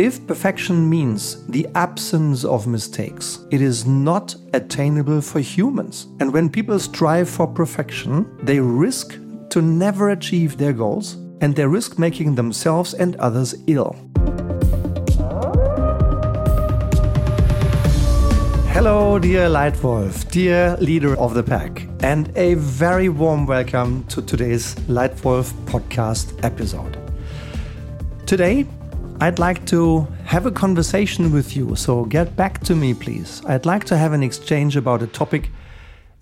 If perfection means the absence of mistakes, it is not attainable for humans. And when people strive for perfection, they risk to never achieve their goals and they risk making themselves and others ill. Hello, dear Leitwolf, dear leader of the pack, and a very warm welcome to today's Leitwolf podcast episode. Today, I'd like to have a conversation with you, so get back to me, please. I'd like to have an exchange about a topic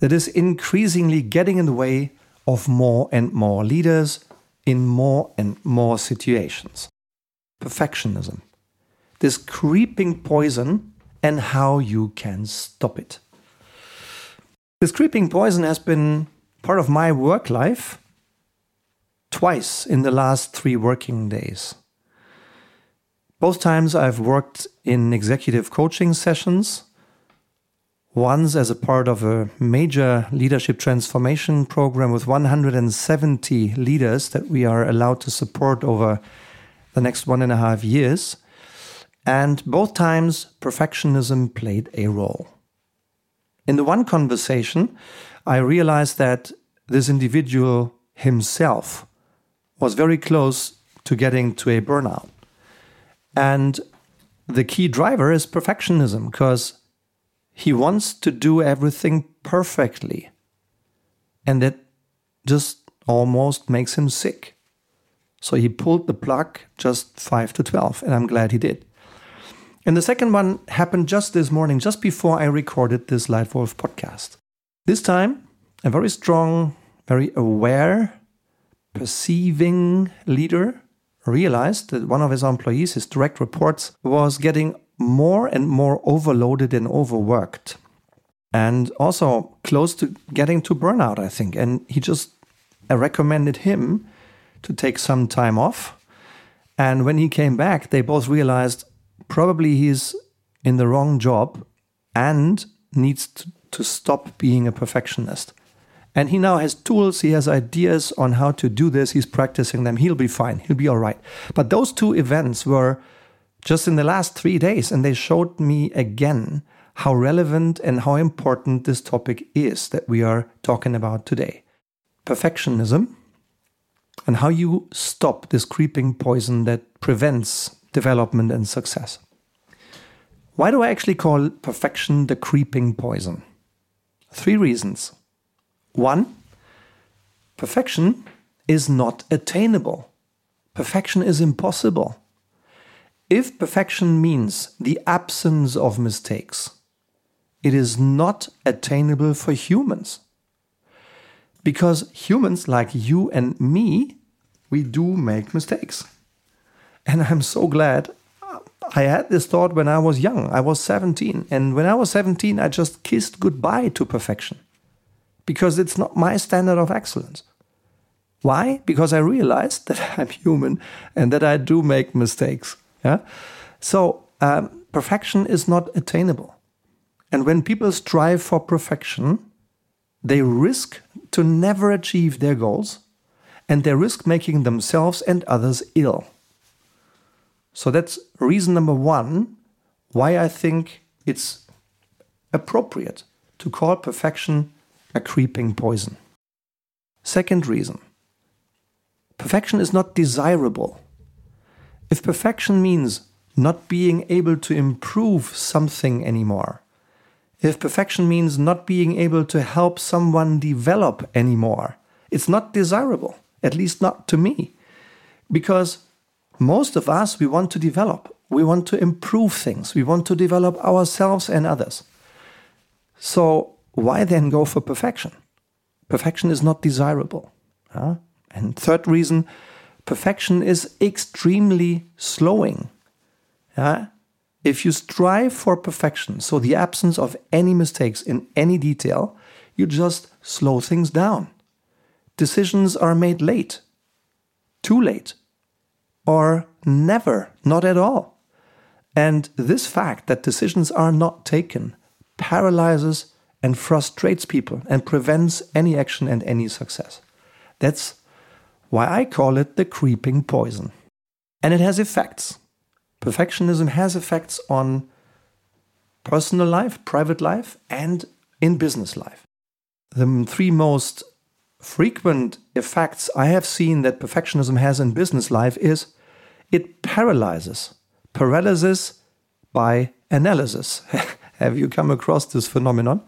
that is increasingly getting in the way of more and more leaders in more and more situations perfectionism. This creeping poison and how you can stop it. This creeping poison has been part of my work life twice in the last three working days. Both times I've worked in executive coaching sessions, once as a part of a major leadership transformation program with 170 leaders that we are allowed to support over the next one and a half years. And both times, perfectionism played a role. In the one conversation, I realized that this individual himself was very close to getting to a burnout. And the key driver is perfectionism because he wants to do everything perfectly. And that just almost makes him sick. So he pulled the plug just 5 to 12, and I'm glad he did. And the second one happened just this morning, just before I recorded this Leitwolf podcast. This time, a very strong, very aware, perceiving leader realized that one of his employees, his direct reports, was getting more and more overloaded and overworked. And also close to getting to burnout, I think. And he just uh, recommended him to take some time off. And when he came back, they both realized probably he's in the wrong job and needs to, to stop being a perfectionist. And he now has tools, he has ideas on how to do this, he's practicing them. He'll be fine, he'll be all right. But those two events were just in the last three days, and they showed me again how relevant and how important this topic is that we are talking about today perfectionism and how you stop this creeping poison that prevents development and success. Why do I actually call perfection the creeping poison? Three reasons. One, perfection is not attainable. Perfection is impossible. If perfection means the absence of mistakes, it is not attainable for humans. Because humans like you and me, we do make mistakes. And I'm so glad I had this thought when I was young. I was 17. And when I was 17, I just kissed goodbye to perfection because it's not my standard of excellence. Why? Because I realized that I'm human and that I do make mistakes. Yeah. So um, perfection is not attainable. And when people strive for perfection, they risk to never achieve their goals and they risk making themselves and others ill. So that's reason number one why I think it's appropriate to call perfection a creeping poison. Second reason perfection is not desirable. If perfection means not being able to improve something anymore, if perfection means not being able to help someone develop anymore, it's not desirable, at least not to me. Because most of us, we want to develop, we want to improve things, we want to develop ourselves and others. So why then go for perfection? Perfection is not desirable. Huh? And third reason, perfection is extremely slowing. Yeah? If you strive for perfection, so the absence of any mistakes in any detail, you just slow things down. Decisions are made late, too late, or never, not at all. And this fact that decisions are not taken paralyzes and frustrates people and prevents any action and any success. That's why I call it the creeping poison. And it has effects. Perfectionism has effects on personal life, private life, and in business life. The three most frequent effects I have seen that perfectionism has in business life is it paralyzes. Paralysis by analysis. have you come across this phenomenon?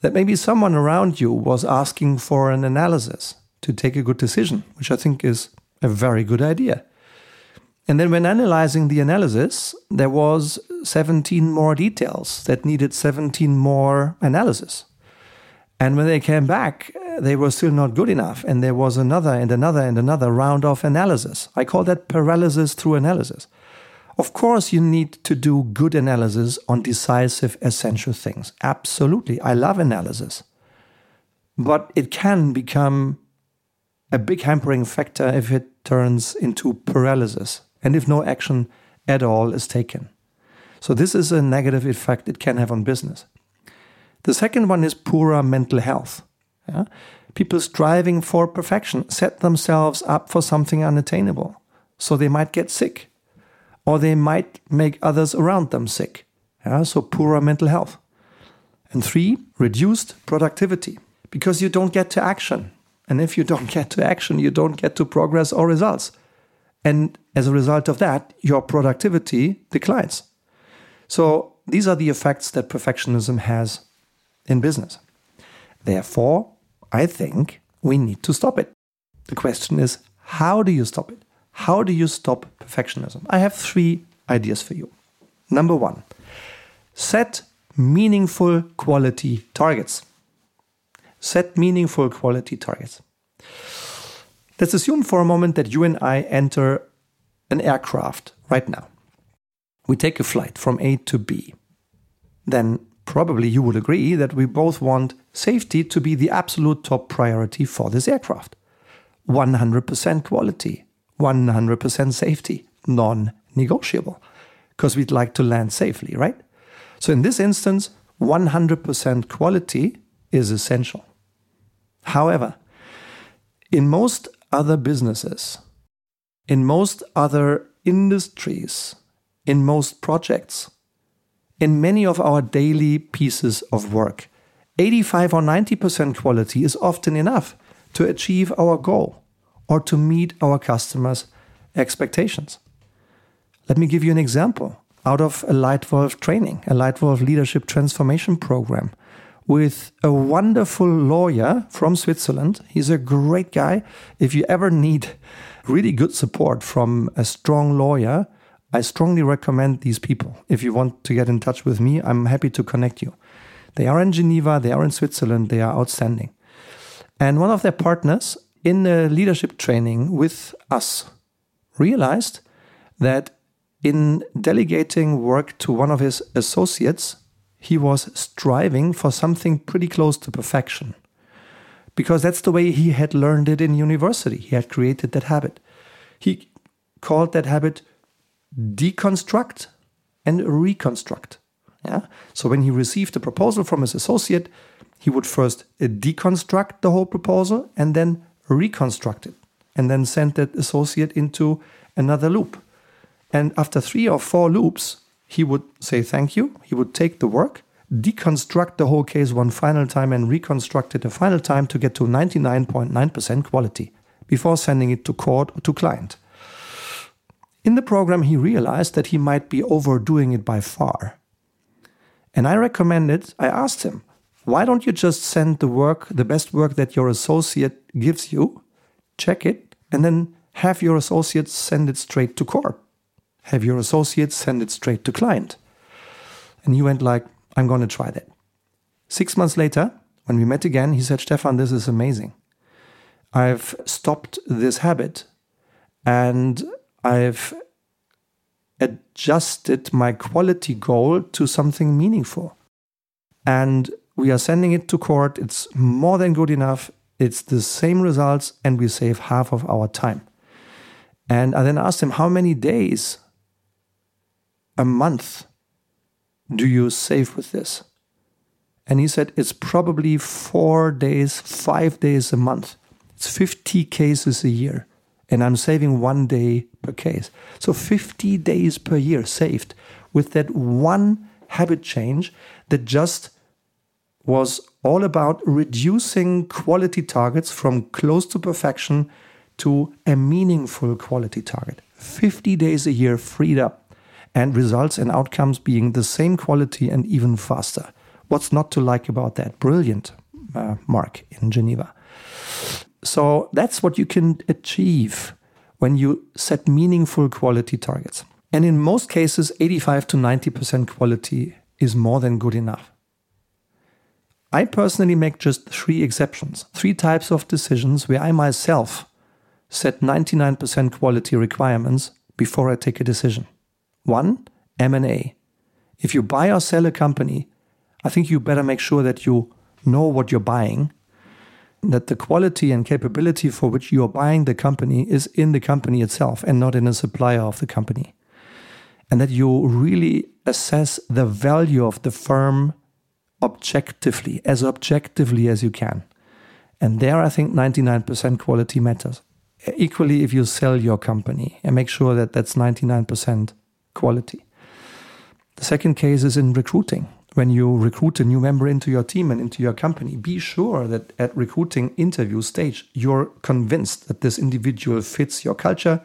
That maybe someone around you was asking for an analysis to take a good decision, which I think is a very good idea. And then when analyzing the analysis, there was 17 more details that needed 17 more analysis. And when they came back, they were still not good enough. And there was another and another and another round of analysis. I call that paralysis through analysis. Of course, you need to do good analysis on decisive, essential things. Absolutely. I love analysis. But it can become a big hampering factor if it turns into paralysis and if no action at all is taken. So, this is a negative effect it can have on business. The second one is poorer mental health. Yeah? People striving for perfection set themselves up for something unattainable. So, they might get sick or they might make others around them sick. Yeah? So, poorer mental health. And three, reduced productivity because you don't get to action. And if you don't get to action, you don't get to progress or results. And as a result of that, your productivity declines. So these are the effects that perfectionism has in business. Therefore, I think we need to stop it. The question is, how do you stop it? How do you stop perfectionism? I have three ideas for you. Number one, set meaningful quality targets. Set meaningful quality targets. Let's assume for a moment that you and I enter an aircraft right now. We take a flight from A to B. Then probably you would agree that we both want safety to be the absolute top priority for this aircraft. 100% quality, 100% safety, non negotiable, because we'd like to land safely, right? So in this instance, 100% quality is essential. However, in most other businesses, in most other industries, in most projects, in many of our daily pieces of work, 85 or 90% quality is often enough to achieve our goal or to meet our customers' expectations. Let me give you an example out of a Leitwolf training, a Leitwolf leadership transformation program with a wonderful lawyer from Switzerland. He's a great guy. If you ever need really good support from a strong lawyer, I strongly recommend these people. If you want to get in touch with me, I'm happy to connect you. They are in Geneva, they are in Switzerland, they are outstanding. And one of their partners in the leadership training with us realized that in delegating work to one of his associates, he was striving for something pretty close to perfection. Because that's the way he had learned it in university. He had created that habit. He called that habit deconstruct and reconstruct. Yeah? So when he received a proposal from his associate, he would first deconstruct the whole proposal and then reconstruct it, and then send that associate into another loop. And after three or four loops, he would say thank you. He would take the work, deconstruct the whole case one final time, and reconstruct it a final time to get to 99.9% quality before sending it to court or to client. In the program, he realized that he might be overdoing it by far. And I recommended, I asked him, why don't you just send the work, the best work that your associate gives you, check it, and then have your associate send it straight to court? have your associates send it straight to client. And he went like, I'm going to try that. Six months later, when we met again, he said, Stefan, this is amazing. I've stopped this habit and I've adjusted my quality goal to something meaningful. And we are sending it to court. It's more than good enough. It's the same results, and we save half of our time. And I then asked him, How many days a month do you save with this? And he said, It's probably four days, five days a month. It's 50 cases a year. and I'm saving one day per case. So 50 days per year saved with that one habit change that just was all about reducing quality targets from close to perfection to a meaningful quality target. 50 days a year freed up and results and outcomes being the same quality and even faster. What's not to like about that? Brilliant, uh, Mark in Geneva. So that's what you can achieve when you set meaningful quality targets. And in most cases, 85 to 90% quality is more than good enough. I personally make just three exceptions, three types of decisions where I myself set 99% quality requirements before I take a decision. One, M&A. If you buy or sell a company, I think you better make sure that you know what you're buying, that the quality and capability for which you are buying the company is in the company itself and not in a supplier of the company. And that you really assess the value of the firm objectively, as objectively as you can. And there, I think 99% quality matters. Equally, if you sell your company and make sure that that's 99% quality. The second case is in recruiting. When you recruit a new member into your team and into your company, be sure that at recruiting interview stage, you're convinced that this individual fits your culture,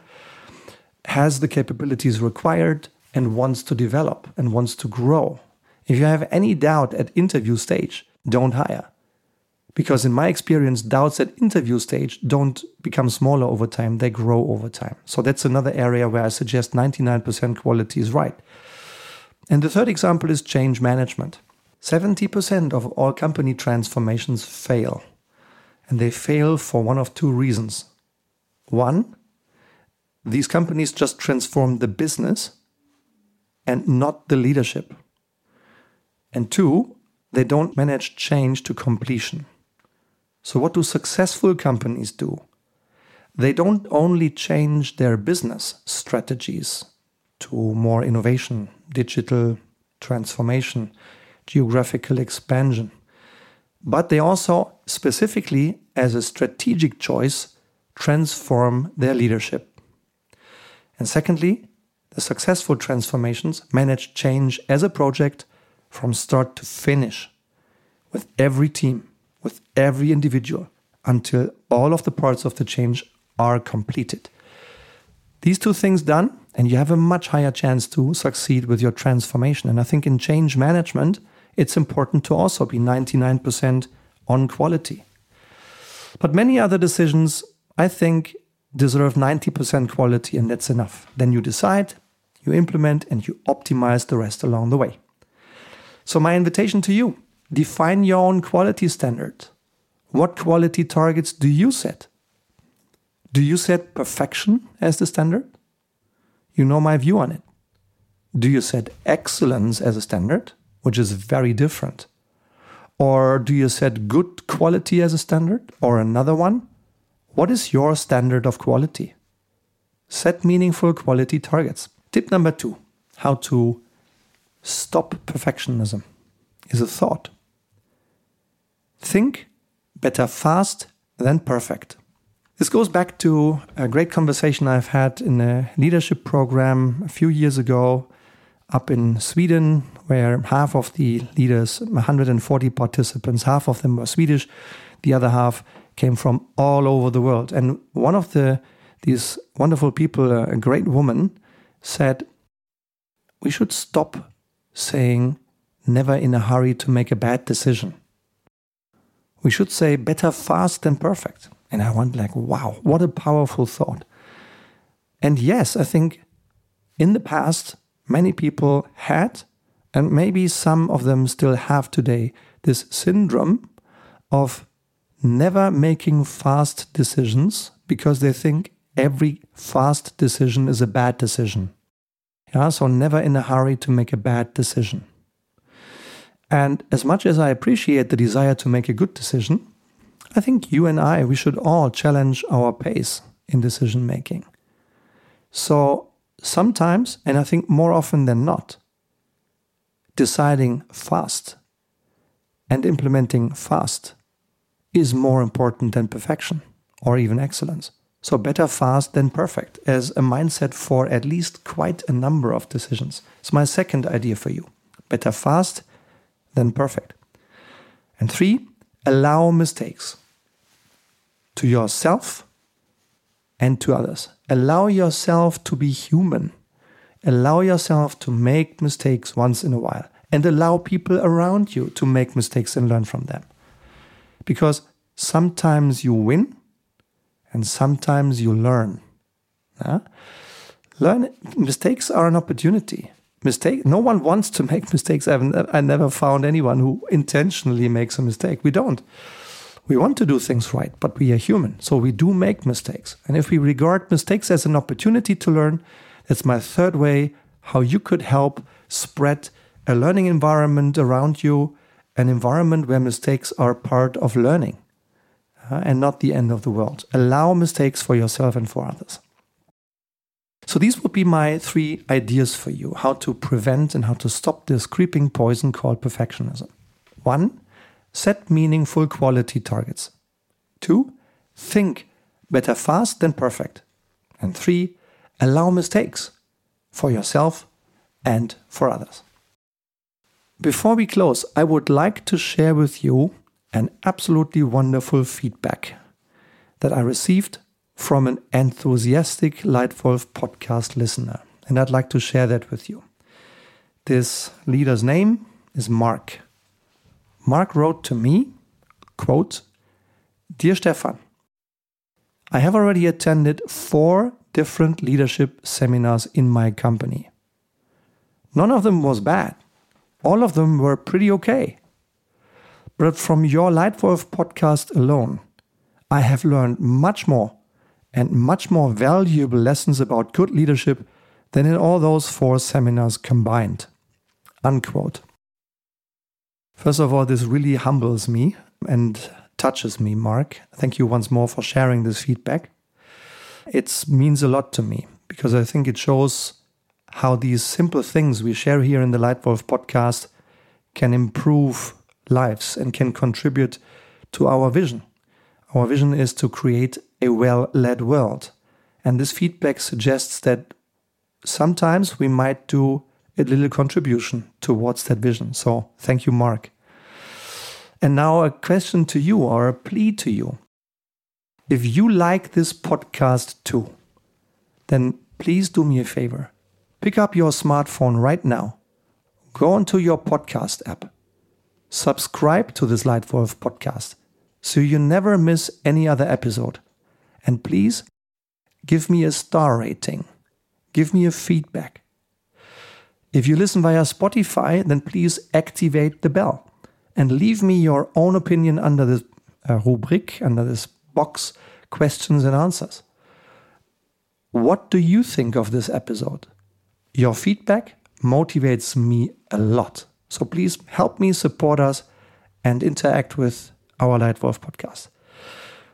has the capabilities required, and wants to develop and wants to grow. If you have any doubt at interview stage, don't hire. Because in my experience, doubts at interview stage don't become smaller over time, they grow over time. So that's another area where I suggest 99% quality is right. And the third example is change management. 70% of all company transformations fail. And they fail for one of two reasons. One, these companies just transform the business and not the leadership. And two, they don't manage change to completion. So, what do successful companies do? They don't only change their business strategies to more innovation, digital transformation, geographical expansion, but they also, specifically as a strategic choice, transform their leadership. And secondly, the successful transformations manage change as a project from start to finish with every team, with every individual, until all of the parts of the change are completed. These two things done, and you have a much higher chance to succeed with your transformation. And I think in change management, it's important to also be 99% on quality. But many other decisions, I think, deserve 90% quality, and that's enough. Then you decide, you implement, and you optimize the rest along the way. So, my invitation to you define your own quality standard. What quality targets do you set? Do you set perfection as the standard? You know my view on it. Do you set excellence as a standard, which is very different? Or do you set good quality as a standard, or another one? What is your standard of quality? Set meaningful quality targets. Tip number two how to stop perfectionism is a thought. Think better fast than perfect. This goes back to a great conversation I've had in a leadership program a few years ago up in Sweden, where half of the leaders, 140 participants, half of them were Swedish, the other half came from all over the world. And one of the these wonderful people, a great woman, said, "We should stop saying never in a hurry to make a bad decision. We should say better fast than perfect. And I went like, wow, what a powerful thought. And yes, I think in the past, many people had, and maybe some of them still have today, this syndrome of never making fast decisions because they think every fast decision is a bad decision. Yeah, so never in a hurry to make a bad decision. And as much as I appreciate the desire to make a good decision, I think you and I, we should all challenge our pace in decision making. So sometimes, and I think more often than not, deciding fast and implementing fast is more important than perfection or even excellence. So, better fast than perfect as a mindset for at least quite a number of decisions. It's my second idea for you. Better fast than perfect. And three, allow mistakes to yourself and to others. Allow yourself to be human. Allow yourself to make mistakes once in a while and allow people around you to make mistakes and learn from them. Because sometimes you win and sometimes you learn. Learn mistakes are an opportunity. Mistake. No one wants to make mistakes. I've, I never found anyone who intentionally makes a mistake. We don't. We want to do things right, but we are human, so we do make mistakes. And if we regard mistakes as an opportunity to learn, that's my third way how you could help spread a learning environment around you, an environment where mistakes are part of learning uh, and not the end of the world. Allow mistakes for yourself and for others. So, these would be my three ideas for you how to prevent and how to stop this creeping poison called perfectionism. One, set meaningful quality targets. Two, think better fast than perfect. And three, allow mistakes for yourself and for others. Before we close, I would like to share with you an absolutely wonderful feedback that I received from an enthusiastic Leitwolf podcast listener. And I'd like to share that with you. This leader's name is Mark. Mark wrote to me, quote, Dear Stefan, I have already attended four different leadership seminars in my company. None of them was bad. All of them were pretty okay. But from your Leitwolf podcast alone, I have learned much more and much more valuable lessons about good leadership than in all those four seminars combined. Unquote. First of all, this really humbles me and touches me, Mark. Thank you once more for sharing this feedback. It means a lot to me because I think it shows how these simple things we share here in the Leitwolf podcast can improve lives and can contribute to our vision. Our vision is to create a well led world. And this feedback suggests that sometimes we might do a little contribution towards that vision. So thank you, Mark. And now a question to you or a plea to you. If you like this podcast too, then please do me a favor. Pick up your smartphone right now. Go onto your podcast app. Subscribe to this Leitwolf podcast so you never miss any other episode. And please give me a star rating. Give me a feedback. If you listen via Spotify, then please activate the bell and leave me your own opinion under this uh, rubric, under this box, questions and answers. What do you think of this episode? Your feedback motivates me a lot. So please help me support us and interact with our Leitwolf podcast.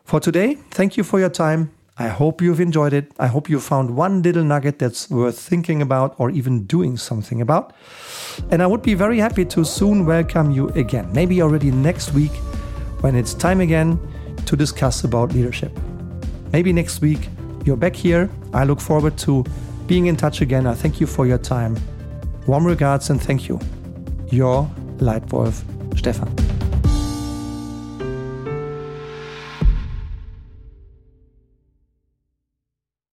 For today, thank you for your time. I hope you've enjoyed it. I hope you found one little nugget that's worth thinking about or even doing something about. And I would be very happy to soon welcome you again, maybe already next week when it's time again to discuss about leadership. Maybe next week you're back here. I look forward to being in touch again. I thank you for your time. Warm regards and thank you. Your Leitwolf Stefan.